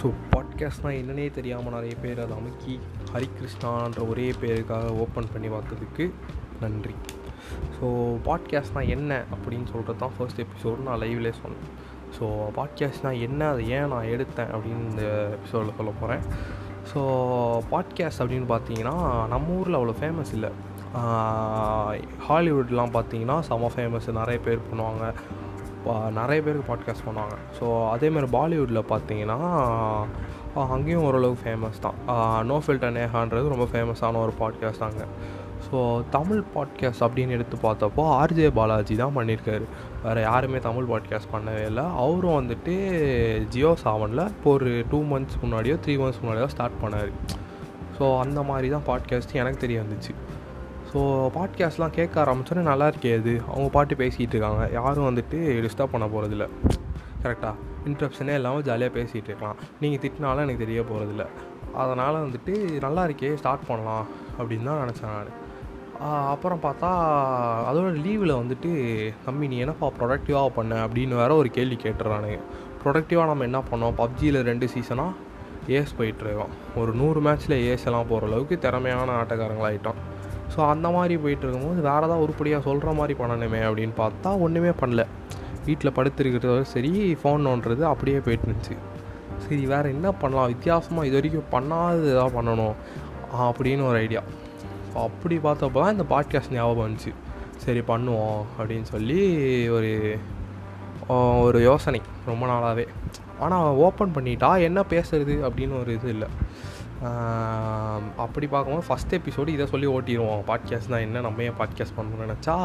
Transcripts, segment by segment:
So பாட்காஸ்ட்னால் என்னன்னே தெரியாமல் நிறைய பேர் அதை அமுக்கி ஹரிகிருஷ்ணான்ற ஒரே பேருக்காக ஓப்பன் பண்ணி பார்த்ததுக்கு நன்றி. ஸோ பாட்காஸ்ட்னால் என்ன அப்படின்னு சொல்கிறது தான் ஃபர்ஸ்ட் எபிசோடு நான் லைவ்லேயே சொன்னேன். ஸோ பாட்காஸ்ட்னால் என்ன அதை ஏன் நான் எடுத்தேன் அப்படின்னு இந்த எபிசோடில் சொல்ல போகிறேன் ஸோ பாட்காஸ்ட் அப்படின்னு பார்த்தீங்கன்னா நம்ம ஊரில் அவ்வளோ ஃபேமஸ் இல்லை. ஹாலிவுட்லாம் பார்த்தீங்கன்னா செம ஃபேமஸ் நிறைய பேர் பண்ணுவாங்க. நிறைய பேருக்கு பாட்காஸ்ட் பண்ணுவாங்க. ஸோ அதேமாதிரி பாலிவுட்டில் பார்த்தீங்கன்னா அங்கேயும் ஓரளவுக்கு ஃபேமஸ் தான். நோ ஃபில்டர் நேஹான்றது ரொம்ப ஃபேமஸான ஒரு பாட்காஸ்ட் அங்கே. ஸோ தமிழ் பாட்காஸ்ட் அப்படின்னு எடுத்து பார்த்தப்போ ஆர்ஜே பாலாஜி தான் பண்ணியிருக்காரு. வேறு யாருமே தமிழ் பாட்காஸ்ட் பண்ணவே இல்லை. அவரும் வந்துட்டு ஜியோ சாவனில் இப்போ ஒரு டூ மந்த்ஸ் முன்னாடியோ த்ரீ மந்த்ஸ் முன்னாடியோ ஸ்டார்ட் பண்ணார். ஸோ அந்த மாதிரி தான் பாட்காஸ்ட் எனக்கு தெரிய வந்துச்சு. ஸோ பாட்காஸ்ட்லாம் கேட்க ஆரம்பிச்சோன்னே நல்லா இருக்கே அது அவங்க பாட்டு பேசிகிட்டு இருக்காங்க. யாரும் வந்துட்டு டிஸ்டர்ப் பண்ண போகிறதில்ல கரெக்டாக இன்ட்ரப்ஷனே இல்லாமல் ஜாலியாக பேசிகிட்டு இருக்கலாம். நீங்கள் திட்டினாலும் எனக்கு தெரிய போகிறதில்ல அதனால் வந்துட்டு நல்லா இருக்கே ஸ்டார்ட் பண்ணலாம் அப்படின்னு தான் நினச்சேன் நான். அப்புறம் பார்த்தா அதோட லீவில் வந்துட்டு தம்பி நீ என்னப்பா ப்ரொடக்டிவாக பண்ண? அப்படின்னு வேற ஒரு கேள்வி கேட்டுறானுங்க. ப்ரொடக்டிவாக நம்ம என்ன பண்ணோம்? பப்ஜியில் ரெண்டு சீசனாக ஏஸ் போயிட்டுருக்கோம் ஒரு நூறு மேட்ச்சில் ஏஸ் எல்லாம் போகிற அளவுக்கு திறமையான ஆட்டக்காரங்களாகிட்டோம் ஸோ அந்த மாதிரி போயிட்டு இருக்கும்போது வேறு ஏதாவது உருப்படியாக சொல்கிற மாதிரி பண்ணணுமே அப்படின்னு பார்த்தா ஒன்றுமே பண்ணல. வீட்டில் படுத்துருக்கிறது சரி ஃபோன் நோண்டுறது அப்படியே போயிட்டு இருந்துச்சு சரி வேறு என்ன பண்ணலாம்? வித்தியாசமாக இது வரைக்கும் பண்ணாதது எதாவது பண்ணணும் அப்படின்னு ஒரு ஐடியா ஸோ அப்படி பார்த்தப்போ தான் இந்த பாட்காஸ்ட் ஞாபகம் வந்துச்சு. சரி பண்ணுவோம் அப்படின்னு சொல்லி ஒரு ஒரு யோசனை ரொம்ப நாளாகவே ஆனால் ஓப்பன் பண்ணிட்டா என்ன பேசுறது அப்படின்னு ஒரு இது இல்லை. அப்படி பார்க்கும்போது ஃபஸ்ட் எபிசோடு இதை சொல்லி ஓட்டிடுவோம். பாட்காஸ்ட் தான் என்ன? நம்ம ஏன் பாட்காஸ்ட் பண்ணணும்னு நினச்சா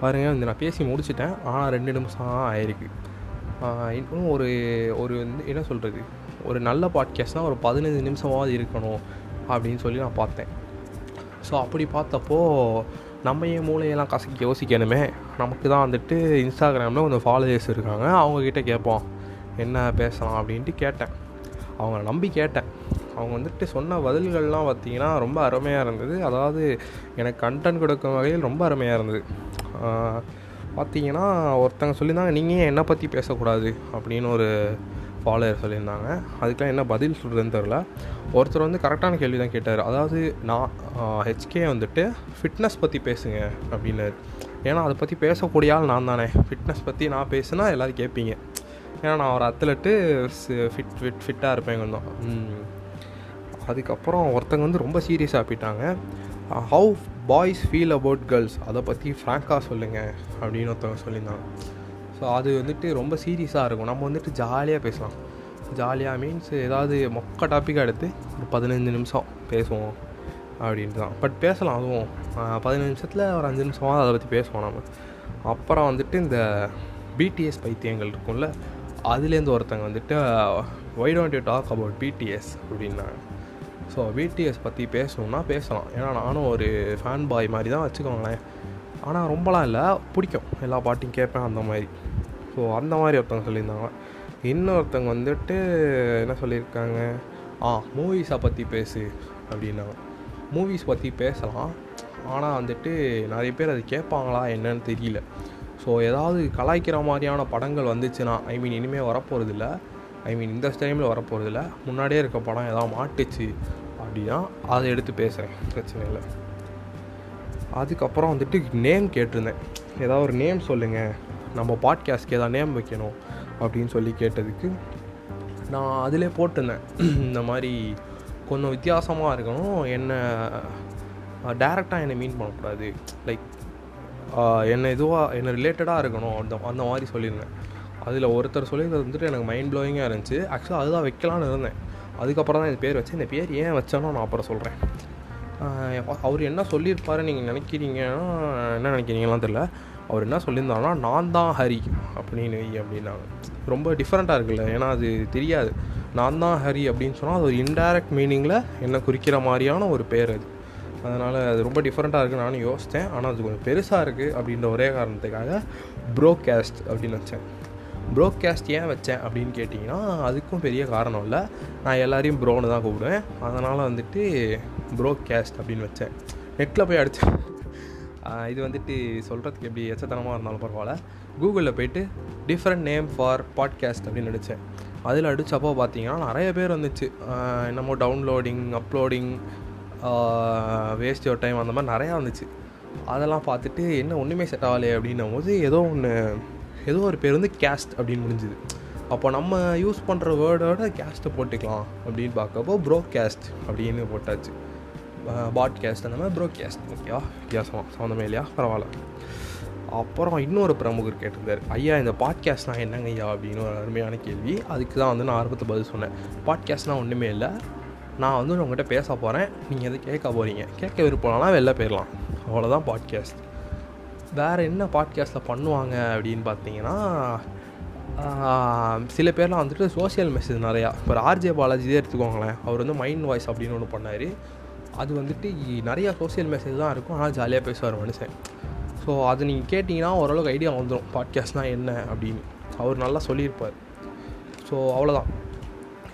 பாருங்கள் இந்த நான் பேசி முடிச்சிட்டேன். ஆனால் ரெண்டு நிமிஷம் ஆயிருக்கு. இன்னும் ஒரு ஒரு வந்து என்ன சொல்கிறது ஒரு நல்ல பாட்காஸ்ட்னால் ஒரு பதினஞ்சு நிமிஷமாவது இருக்கணும் அப்படின்னு சொல்லி நான் பார்த்தேன். ஸோ அப்படி பார்த்தப்போ நம்ம ஏன் மூளையெல்லாம் கசக்கி யோசிக்கணுமே? நமக்கு தான் வந்துட்டு இன்ஸ்டாகிராமில் கொஞ்சம் ஃபாலோயர்ஸ் இருக்காங்க. அவங்கக்கிட்ட கேட்போம் என்ன பேசலாம்? அப்படின்ட்டு கேட்டேன். அவங்கள நம்பி கேட்டேன். அவங்க வந்துட்டு சொன்ன பதில்கள்லாம் பார்த்திங்கன்னா ரொம்ப அருமையாக இருந்தது. அதாவது எனக்கு கண்டென்ட் கொடுக்கும் வகையில் ரொம்ப அருமையாக இருந்தது. பார்த்தீங்கன்னா ஒருத்தங்க சொல்லியிருந்தாங்க நீங்கள் ஏன் என்னை பற்றி பேசக்கூடாது? அப்படின்னு ஒரு ஃபாலோயர் சொல்லியிருந்தாங்க. அதுக்கெலாம் என்ன பதில் சொல்கிறதுன்னு தெரில ஒருத்தர் வந்து கரெக்டான கேள்வி தான் கேட்டார். அதாவது நான் ஹெச்கே வந்துட்டு ஃபிட்னஸ் பற்றி பேசுங்க அப்படின்னாரு ஏன்னா அதை பற்றி பேசக்கூடிய ஆள் நான் தானே. ஃபிட்னஸ் பற்றி நான் பேசுனா எல்லோரும் கேட்பீங்க. ஏன்னா நான் ஒரு அத்லெட்டு ஃபிட் ஃபிட் ஃபிட்டாக இருப்பேன் கொஞ்சம். அதுக்கப்புறம் ஒருத்தங்க வந்து ரொம்ப சீரியஸாக போயிட்டாங்க. How boys feel about girls அதை பற்றி ஃப்ராங்காக சொல்லுங்கள் அப்படின்னு ஒருத்தவங்க சொல்லியிருந்தாங்க. ஸோ அது வந்துட்டு ரொம்ப சீரியஸாக இருக்கும். நம்ம வந்துட்டு ஜாலியாக பேசலாம். ஜாலியாக மீன்ஸ் ஏதாவது மொக்க டாப்பிக்காக எடுத்து ஒரு பதினஞ்சு நிமிஷம் பேசுவோம் அப்படின்ட்டு தான். பட் பேசலாம் அதுவும். பதினஞ்சு நிமிஷத்தில் ஒரு அஞ்சு நிமிஷமாக அதை பற்றி பேசுவோம் நம்ம. அப்புறம் வந்துட்டு இந்த பிடிஎஸ் பைத்தியங்கள் இருக்கும்ல அதுலேருந்து ஒருத்தங்க வந்துட்டு why don't you talk about BTS அப்படின்னாங்க. ஸோ பிடிஎஸ் பற்றி பேசணுன்னா பேசலாம். ஏன்னா நானும் ஒரு ஃபேன் பாய் மாதிரி தான் வச்சுக்கோங்களேன். ஆனால் ரொம்பலாம் இல்லை. பிடிக்கும். எல்லா பாட்டையும் கேட்பேன் அந்த மாதிரி. ஸோ அந்த மாதிரி ஒருத்தவங்க சொல்லியிருந்தாங்க. இன்னொருத்தவங்க வந்துட்டு என்ன சொல்லியிருக்காங்க? ஆ மூவிஸை பற்றி பேசு அப்படின்னாங்க. மூவிஸ் பற்றி பேசலாம். ஆனால் வந்துட்டு நிறைய பேர் அது கேட்பாங்களா என்னன்னு தெரியல. ஸோ ஏதாவது கலாய்க்கிற மாதிரியான படங்கள் வந்துச்சுன்னா ஐ மீன் இனிமேல் வரப்போகிறதில்ல ஐ மீன் இந்த டைமில் வரப்போகிறதில்ல முன்னாடியே இருக்க படம் ஏதாவது மாட்டுச்சு அப்படின்னா அதை எடுத்து பேசுகிறேன் பிரச்சனை இல்லை. அதுக்கப்புறம் வந்துட்டு நேம் கேட்டிருந்தேன். ஏதாவது ஒரு நேம் சொல்லுங்கள் நம்ம பாட்காஸ்ட்க்கு ஏதாவது நேம் வைக்கணும் அப்படின்னு சொல்லி கேட்டதுக்கு நான் அதிலே போட்டிருந்தேன். இந்த மாதிரி கொஞ்சம் வித்தியாசமாக இருக்கணும். என்னை டேரெக்டாக என்னை மீன் பண்ணக்கூடாது. லைக் என்னை இதுவாக என்னை ரிலேட்டடாக இருக்கணும். அந்த அந்த மாதிரி சொல்லியிருந்தேன். அதில் ஒருத்தர் சொல்லியிருந்தது வந்துட்டு எனக்கு மைண்ட் ப்ளோயிங்காக இருந்துச்சு. ஆக்சுவலாக அதுதான் வைக்கலான்னு இருந்தேன். அதுக்கப்புறம் தான் இந்த பேர் வச்சு இந்த பேர் ஏன் வச்சேனோ நான் அப்புறம் சொல்கிறேன் அவர் என்ன சொல்லியிருப்பாரு நீங்கள் நினைக்கிறீங்கன்னா என்ன நினைக்கிறீங்களாம் தெரில அவர் என்ன சொல்லியிருந்தாருன்னா நான் தான் ஹரி அப்படின்னு அப்படின்னாங்க. ரொம்ப டிஃப்ரெண்ட்டாக இருக்குல்ல ஏன்னா அது தெரியாது. நான் தான் ஹரி அப்படின்னு சொன்னால் அது ஒரு இன்டைரக்ட் மீனிங்கில் என்ன குறிக்கிற மாதிரியான ஒரு பேர் அது. அதனால் அது ரொம்ப டிஃப்ரெண்ட்டாக இருக்குன்னு நானும் யோசித்தேன். ஆனால் அது கொஞ்சம் பெருசாக இருக்குது அப்படின்ற ஒரே காரணத்துக்காக ப்ரோகாஸ்ட் அப்படின்னு வச்சேன். ப்ரோகாஸ்ட் ஏன் வச்சேன் அப்படின்னு கேட்டிங்கன்னா அதுக்கும் பெரிய காரணம் இல்லை. நான் எல்லாரையும் ப்ரோன்னு தான் கூப்பிடுவேன். அதனால் வந்துட்டு ப்ரோகாஸ்ட் அப்படின்னு வச்சேன். நெட்டில் போய் அடித்தேன் இது வந்துட்டு சொல்கிறதுக்கு எப்படி எச்சத்தனமாக இருந்தாலும் பரவாயில்ல. கூகுளில் போயிட்டு டிஃப்ரெண்ட் நேம் ஃபார் பாட்காஸ்ட் அப்படின்னு நடித்தேன் அதில் அடித்தப்போ பார்த்தீங்கன்னா நிறைய பேர் வந்துச்சு. என்னமோ downloading uploading waste your time அந்த மாதிரி நிறையா வந்துச்சு. அதெல்லாம் பார்த்துட்டு என்ன ஒன்றுமே செட் ஆகலை அப்படின்னும் போது ஏதோ ஒன்று ஏதோ ஒரு பேர் வந்து கேஸ்ட் அப்படின்னு முடிஞ்சுது. அப்போ நம்ம யூஸ் பண்ணுற வேர்டோட கேஸ்ட்டை போட்டுக்கலாம் அப்படின்னு பார்க்கப்போ ப்ரோ கேஸ்ட் அப்படின்னு போட்டாச்சு. பாட்காஸ்ட் அந்த மாதிரி ப்ரோ கேஸ்ட் ஓகேவா வித்தியாசமாக சம்மந்தமே இல்லையா? பரவாயில்ல. அப்புறம் இன்னொரு பிரமுகர் கேட்டிருந்தார். ஐயா இந்த பாட்காஸ்ட்னா என்னங்க ஐயா? அப்படின்னு ஒரு அருமையான கேள்வி. அதுக்கு தான் வந்து நான் ஆரம்பத்தை பதில் சொன்னேன். பாட்காஸ்ட்னால் ஒன்றுமே இல்லை. நான் வந்து உங்கள்கிட்ட பேச போகிறேன் நீங்கள் எதை கேட்க போகிறீங்க கேட்க விருப்பம்னா வெளில போயிடலாம் அவ்வளோதான் பாட்காஸ்ட் வேறு என்ன பாட்காஸ்ட்டில் பண்ணுவாங்க அப்படின்னு பார்த்தீங்கன்னா சில பேர்லாம் வந்துட்டு சோசியல் மெசேஜ் நிறையா. இப்போ ஆர்ஜே பாலாஜியே எடுத்துக்கோங்களேன். அவர் வந்து மைண்ட் வாய்ஸ் அப்படின்னு ஒன்று பண்ணார். அது வந்துட்டு நிறையா சோசியல் மெசேஜ் தான் இருக்கும். ஆனால் ஜாலியாக பேசுவார் மனுஷன். ஸோ அது நீங்கள் கேட்டிங்கன்னா ஓரளவுக்கு ஐடியா வந்துடும் பாட்காஸ்ட்னால் என்ன அப்படின்னு. அவர் நல்லா சொல்லியிருப்பார். ஸோ அவ்வளோதான்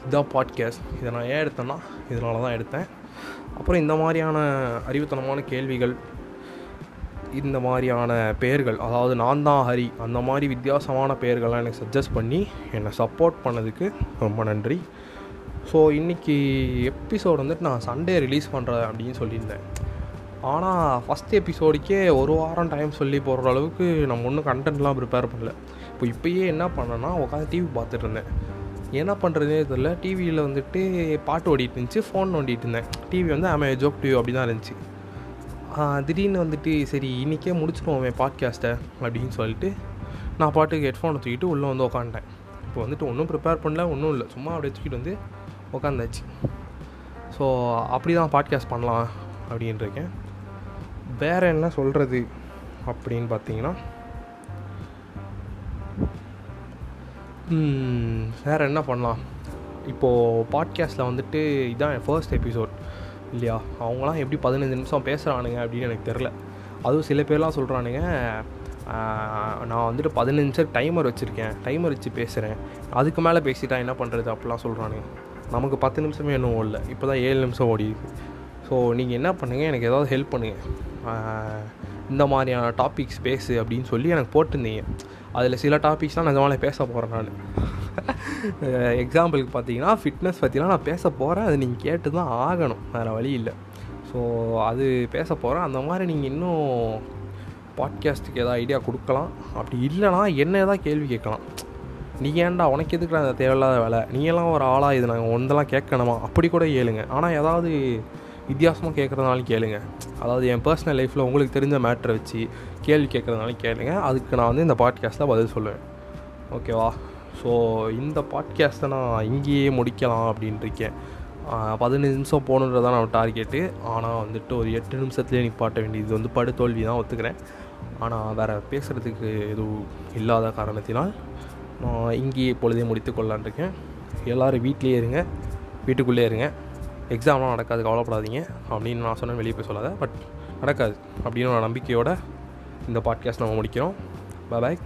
இதுதான் பாட்காஸ்ட் இதை நான் ஏன் எடுத்தேன்னா இதனால தான் எடுத்தேன். அப்புறம் இந்த மாதிரியான அறிவுத்தனமான கேள்விகள் இந்த மாதிரியான பெயர்கள் அதாவது நான் தான் ஹரி அந்த மாதிரி வித்தியாசமான பெயர்கள்லாம் எனக்கு சஜஸ்ட் பண்ணி என்னை சப்போர்ட் பண்ணதுக்கு ரொம்ப நன்றி. ஸோ இன்றைக்கி எபிசோடு வந்துட்டு நான் சண்டே ரிலீஸ் பண்ணுறேன் அப்படின்னு சொல்லியிருந்தேன். ஆனால் ஃபஸ்ட் எபிசோடுக்கே ஒரு வாரம் டைம் சொல்லி போகிற அளவுக்கு நம்ம ஒன்றும் கண்டென்ட்லாம் ப்ரிப்பேர் பண்ணல. இப்போ இப்போயே என்ன பண்ணேன்னா உட்காந்து டிவி பார்த்துட்டு இருந்தேன். என்ன பண்ணுறதுனே தெரில டிவியில் வந்துட்டு பாட்டு ஓடிட்டு இருந்துச்சு ஃபோன் ஓடிட்டு இருந்தேன். டிவி வந்து அமே ஜோக் டிவி அப்படி தான் இருந்துச்சு. திடீர்னு வந்துட்டு சரி இன்றைக்கே முடிச்சிடுவோமே பாட்காஸ்ட்டை அப்படின்னு சொல்லிட்டு நான் பாட்டுக்கு ஹெட்ஃபோனை தூக்கிட்டு உள்ளே வந்து உக்காண்டேன் இப்போ வந்துட்டு ஒன்றும் ப்ரிப்பேர் பண்ணல ஒன்றும் இல்லை. சும்மா அப்படியே தூக்கிட்டு வந்து உக்காந்தாச்சு. ஸோ அப்படி தான் பாட்காஸ்ட் பண்ணலாம் அப்படின்னு இருக்கேன் வேறு என்ன சொல்கிறது அப்படின்னு பார்த்தீங்கன்னா வேறு என்ன பண்ணலாம்? இப்போது பாட்காஸ்ட்டில் வந்துட்டு இதுதான் என் ஃபர்ஸ்ட் எபிசோட் இல்லையா? அவங்களாம் எப்படி பதினஞ்சு நிமிஷம் பேசுகிறானுங்க அப்படின்னு எனக்கு தெரில அதுவும் சில பேர்லாம் சொல்கிறானுங்க நான் வந்துட்டு பதினஞ்சு நிமிஷம் டைமர் வச்சுருக்கேன் டைமர் வச்சு பேசுகிறேன் அதுக்கு மேலே பேசிட்டா என்ன பண்ணுறது அப்படிலாம் சொல்கிறானுங்க நமக்கு பத்து நிமிஷமே இன்னும் ஓடல இப்போ தான் ஏழு நிமிஷம் ஓடிடுது. ஸோ நீங்கள் என்ன பண்ணுங்கள் எனக்கு ஏதாவது ஹெல்ப் பண்ணுங்கள் இந்த மாதிரியான டாபிக்ஸ் பேசு அப்படின்னு சொல்லி எனக்கு போட்டிருந்தீங்க. அதில் சில டாபிக்ஸ்லாம் நிஜமாலே பேச போகிறேன் நான். எக்ஸாம்பிளுக்கு பார்த்தீங்கன்னா ஃபிட்னஸ் பற்றிலாம் நான் பேச போகிறேன் அது நீங்கள் கேட்டு தான் ஆகணும். வேறு வழி இல்லை. ஸோ அது பேச போகிறேன் அந்த மாதிரி நீங்கள் இன்னும் பாட்காஸ்ட்டுக்கு எதாவது ஐடியா கொடுக்கலாம். அப்படி இல்லைனா என்ன ஏதாவது கேள்வி கேட்கலாம். நீ ஏன்டா உனக்கு எதுக்குற அந்த தேவையில்லாத வேலை? நீங்களாம் ஒரு ஆளாக இது நாங்கள் ஒன்றெல்லாம் கேட்கணுமா? அப்படி கூட கேளுங்க. ஆனால் ஏதாவது வித்தியாசமாக கேட்குறதுனாலும் கேளுங்க. அதாவது என் பர்சனல் லைஃப்பில் உங்களுக்கு தெரிஞ்ச மேட்ரை வச்சு கேள்வி கேட்குறதுனாலும் கேளுங்க. அதுக்கு நான் வந்து இந்த பாட்காஸ்ட்டில் பதில் சொல்லுவேன். ஓகேவா ஸோ இந்த பாட்காஸ்ட்டை நான் இங்கேயே முடிக்கலாம் அப்படின்ட்டு இருக்கேன். பதினஞ்சு நிமிஷம் போகணுன்றதான் நான் டார்கெட்டு ஆனால் வந்துட்டு ஒரு எட்டு நிமிஷத்துலேயே நிப்பாட்ட வேண்டியது. வந்து படுதோல்வி தான் ஒத்துக்கிறேன். ஆனால் வேறு பேசுகிறதுக்கு எதுவும் இல்லாத காரணத்தினால் நான் இங்கேயே பொழுதே முடித்து கொள்ளலான் இருக்கேன். எல்லோரும் வீட்லேயே இருங்க. வீட்டுக்குள்ளே இருங்க. எக்ஸாம்லாம் நடக்காது. கவலைப்படாதீங்க. அப்படின்னு நான் சொன்னேன். வெளியே போய் சொல்லாத. பட் நடக்காது. அப்படின்னு ஒரு இந்த பாட்காஸ்ட் நம்ம முடிக்கிறோம். பாய்